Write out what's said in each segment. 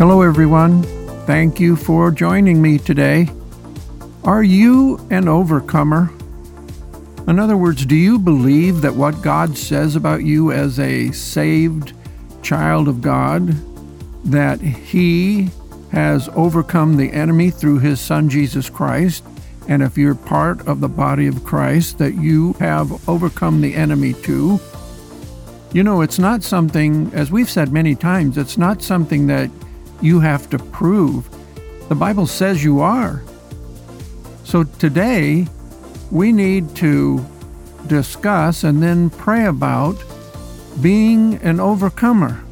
Hello, everyone. Thank you for joining me today. Are you an overcomer? In other words, do you believe that what God says about you as a saved child of God, that He has overcome the enemy through His Son Jesus Christ, and if you're part of the body of Christ, that you have overcome the enemy too? You know, it's not something, as we've said many times, it's not something that you have to prove. The Bible says you are. So today, we need to discuss and then pray about being an overcomer.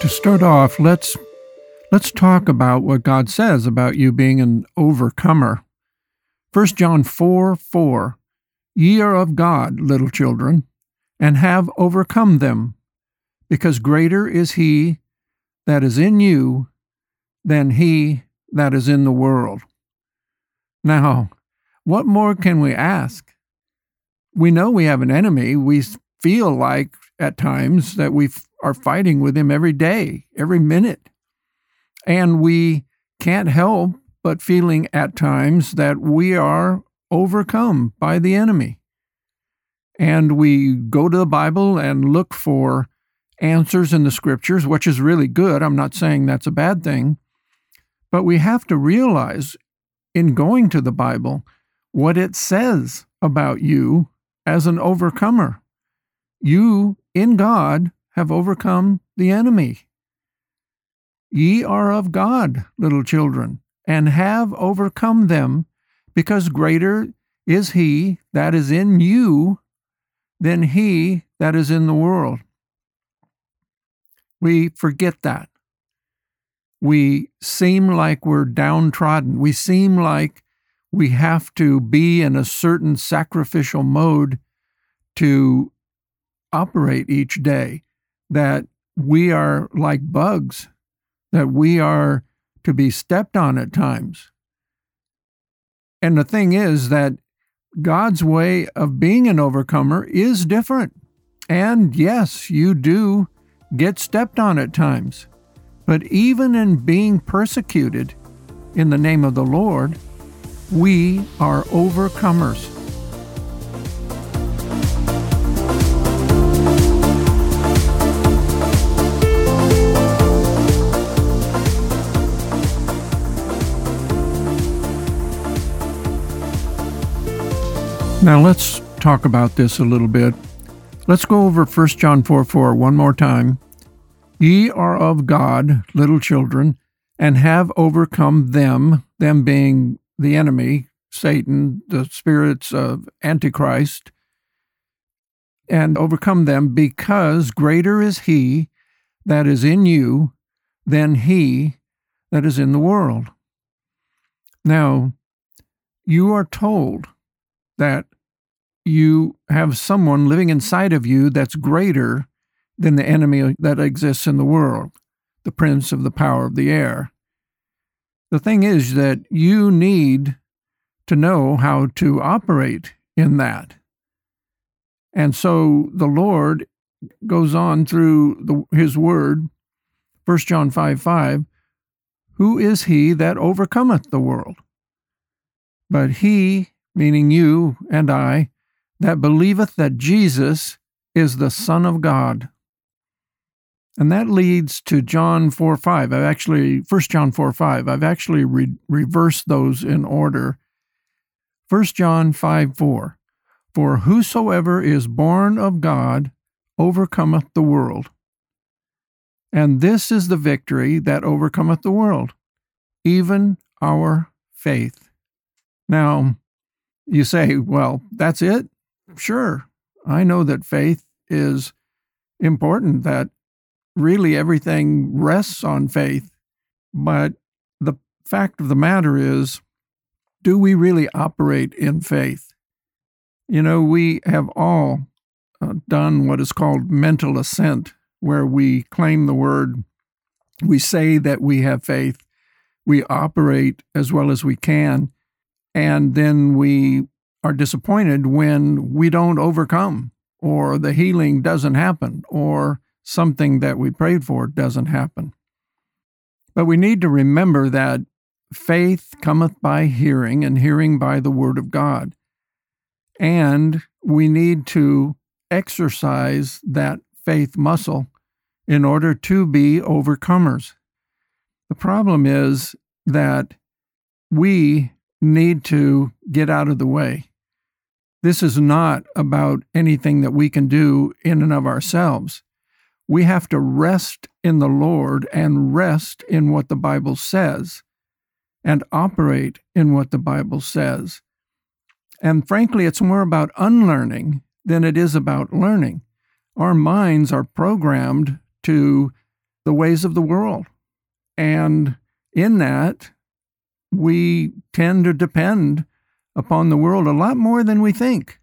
To start off, let's let's talk about what God says about you being an overcomer. 1 John 4 4 Ye are of God, little children, and have overcome them, because greater is he that is in you than he that is in the world. Now, what more can we ask? We know we have an enemy. We feel like at times that we are fighting with him every day, every minute. And we can't help but feeling at times that we are overcome by the enemy. And we go to the Bible and look for answers in the scriptures, which is really good. I'm not saying that's a bad thing. But we have to realize in going to the Bible what it says about you as an overcomer. You, in God, have overcome the enemy. Ye are of God, little children, and have overcome them, because greater is he that is in you than he that is in the world. We forget that. We seem like we're downtrodden. We seem like we have to be in a certain sacrificial mode to operate each day, that we are like bugs, that we are to be stepped on at times. And the thing is that God's way of being an overcomer is different. And yes, you do get stepped on at times. But even in being persecuted in the name of the Lord, we are overcomers. Now let's talk about this a little bit. Let's go over 1 John 4 4 one more time. Ye are of God, little children, and have overcome them, them being the enemy, Satan, the spirits of Antichrist, and overcome them because greater is he that is in you than he that is in the world. Now, you are told that you have someone living inside of you that's greater than the enemy that exists in the world, the prince of the power of the air. The thing is that you need to know how to operate in that. And so the Lord goes on through the, his word, 1 John 5 5, who is he that overcometh the world? But he, meaning you and I, that believeth that Jesus is the Son of God. And that leads to John 4 5. I've actually, 1 John 4 5, I've actually re- reversed those in order. 1 John 5 4. For whosoever is born of God overcometh the world. And this is the victory that overcometh the world, even our faith. Now, you say, well, that's it? Sure. I know that faith is important, that really everything rests on faith. But the fact of the matter is, do we really operate in faith? You know, we have all uh, done what is called mental assent, where we claim the word, we say that we have faith, we operate as well as we can, and then we are disappointed when we don't overcome, or the healing doesn't happen, or something that we prayed for doesn't happen. But we need to remember that faith cometh by hearing, and hearing by the word of God. And we need to exercise that faith muscle in order to be overcomers. The problem is that we need to get out of the way. This is not about anything that we can do in and of ourselves. We have to rest in the Lord and rest in what the Bible says and operate in what the Bible says. And frankly, it's more about unlearning than it is about learning. Our minds are programmed to the ways of the world. And in that, we tend to depend upon the world a lot more than we think,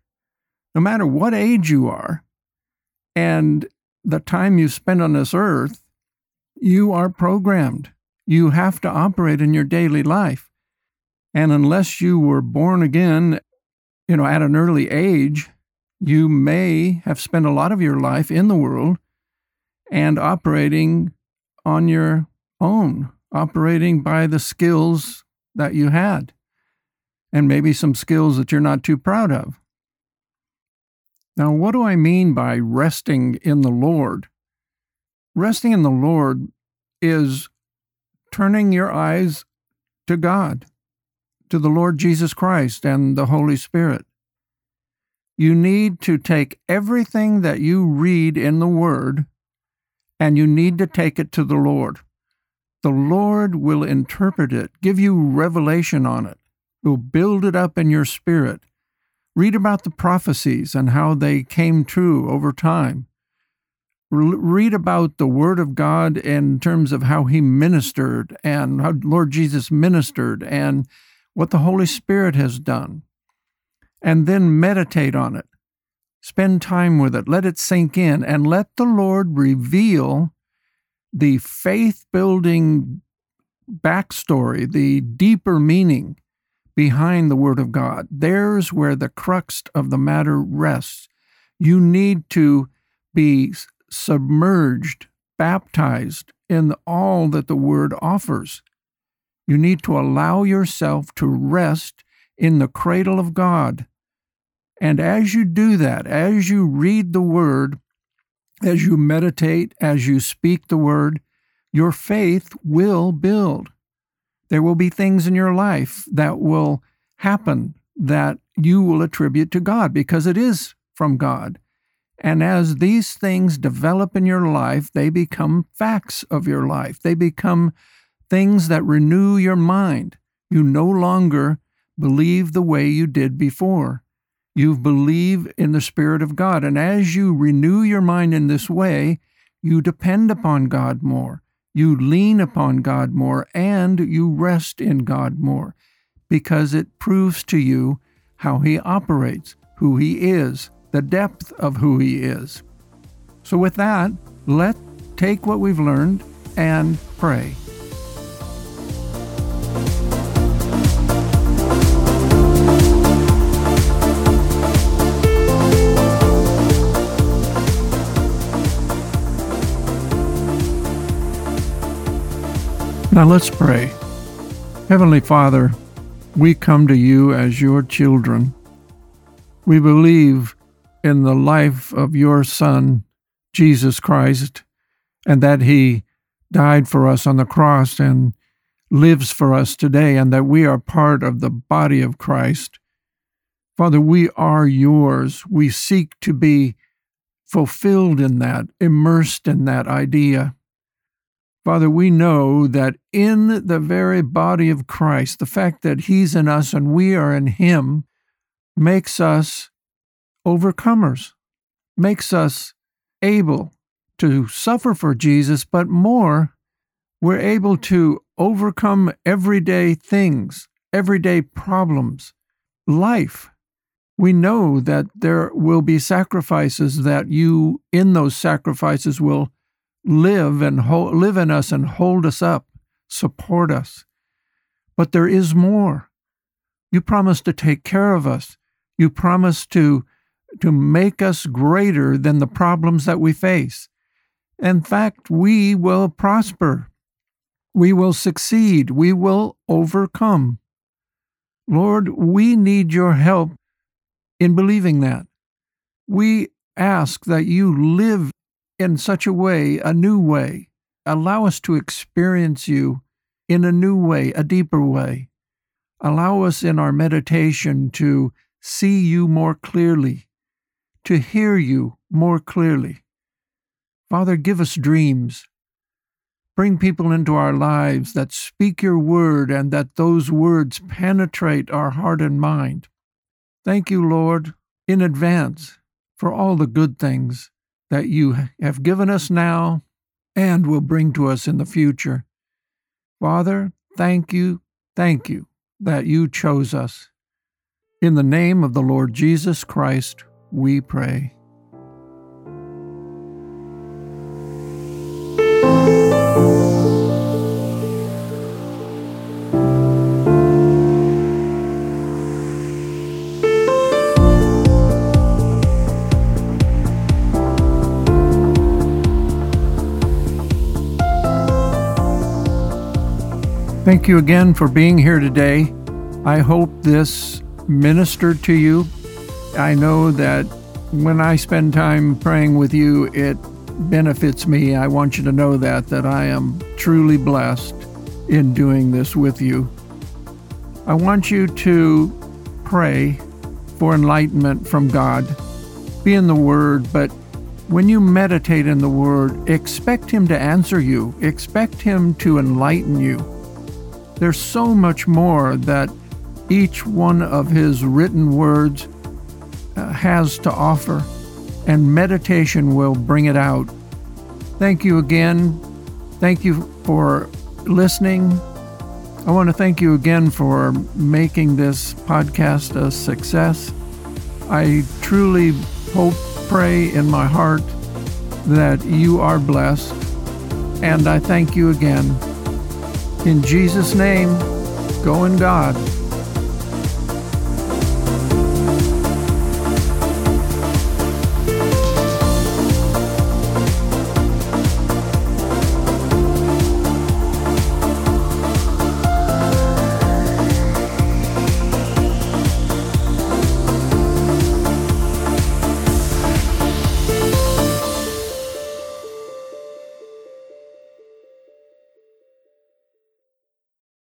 no matter what age you are. And the time you spend on this earth, you are programmed. You have to operate in your daily life. And unless you were born again, you know, at an early age, you may have spent a lot of your life in the world and operating on your own, operating by the skills that you had, and maybe some skills that you're not too proud of. Now, what do I mean by resting in the Lord? Resting in the Lord is turning your eyes to God, to the Lord Jesus Christ and the Holy Spirit. You need to take everything that you read in the Word and you need to take it to the Lord. The Lord will interpret it, give you revelation on it, will build it up in your spirit. Read about the prophecies and how they came true over time. Read about the Word of God in terms of how He ministered and how Lord Jesus ministered and what the Holy Spirit has done. And then meditate on it. Spend time with it. Let it sink in and let the Lord reveal the faith building backstory, the deeper meaning behind the Word of God. There's where the crux of the matter rests. You need to be submerged, baptized in all that the Word offers. You need to allow yourself to rest in the cradle of God. And as you do that, as you read the Word, as you meditate, as you speak the Word, your faith will build. There will be things in your life that will happen that you will attribute to God because it is from God. And as these things develop in your life, they become facts of your life. They become things that renew your mind. You no longer believe the way you did before. You believe in the Spirit of God. And as you renew your mind in this way, you depend upon God more. You lean upon God more and you rest in God more because it proves to you how He operates, who He is, the depth of who He is. So, with that, let's take what we've learned and pray. Now let's pray. Heavenly Father, we come to you as your children. We believe in the life of your Son, Jesus Christ, and that He died for us on the cross and lives for us today, and that we are part of the body of Christ. Father, we are yours. We seek to be fulfilled in that, immersed in that idea. Father, we know that in the very body of Christ, the fact that He's in us and we are in Him makes us overcomers, makes us able to suffer for Jesus, but more, we're able to overcome everyday things, everyday problems, life. We know that there will be sacrifices that you, in those sacrifices, will live and hold, live in us and hold us up, support us. but there is more. You promise to take care of us. You promise to, to make us greater than the problems that we face. In fact, we will prosper. We will succeed. We will overcome. Lord, we need your help in believing that. We ask that you live in such a way, a new way. Allow us to experience you in a new way, a deeper way. Allow us in our meditation to see you more clearly, to hear you more clearly. Father, give us dreams. Bring people into our lives that speak your word and that those words penetrate our heart and mind. Thank you, Lord, in advance for all the good things that you have given us now and will bring to us in the future. Father, thank you, thank you that you chose us. In the name of the Lord Jesus Christ, we pray. Thank you again for being here today. I hope this ministered to you. I know that when I spend time praying with you, it benefits me. I want you to know that that I am truly blessed in doing this with you. I want you to pray for enlightenment from God. Be in the Word, but when you meditate in the Word, expect Him to answer you, expect Him to enlighten you. There's so much more that each one of his written words uh, has to offer, and meditation will bring it out. Thank you again. Thank you for listening. I want to thank you again for making this podcast a success. I truly hope, pray in my heart that you are blessed, and I thank you again. In Jesus' name, go in God.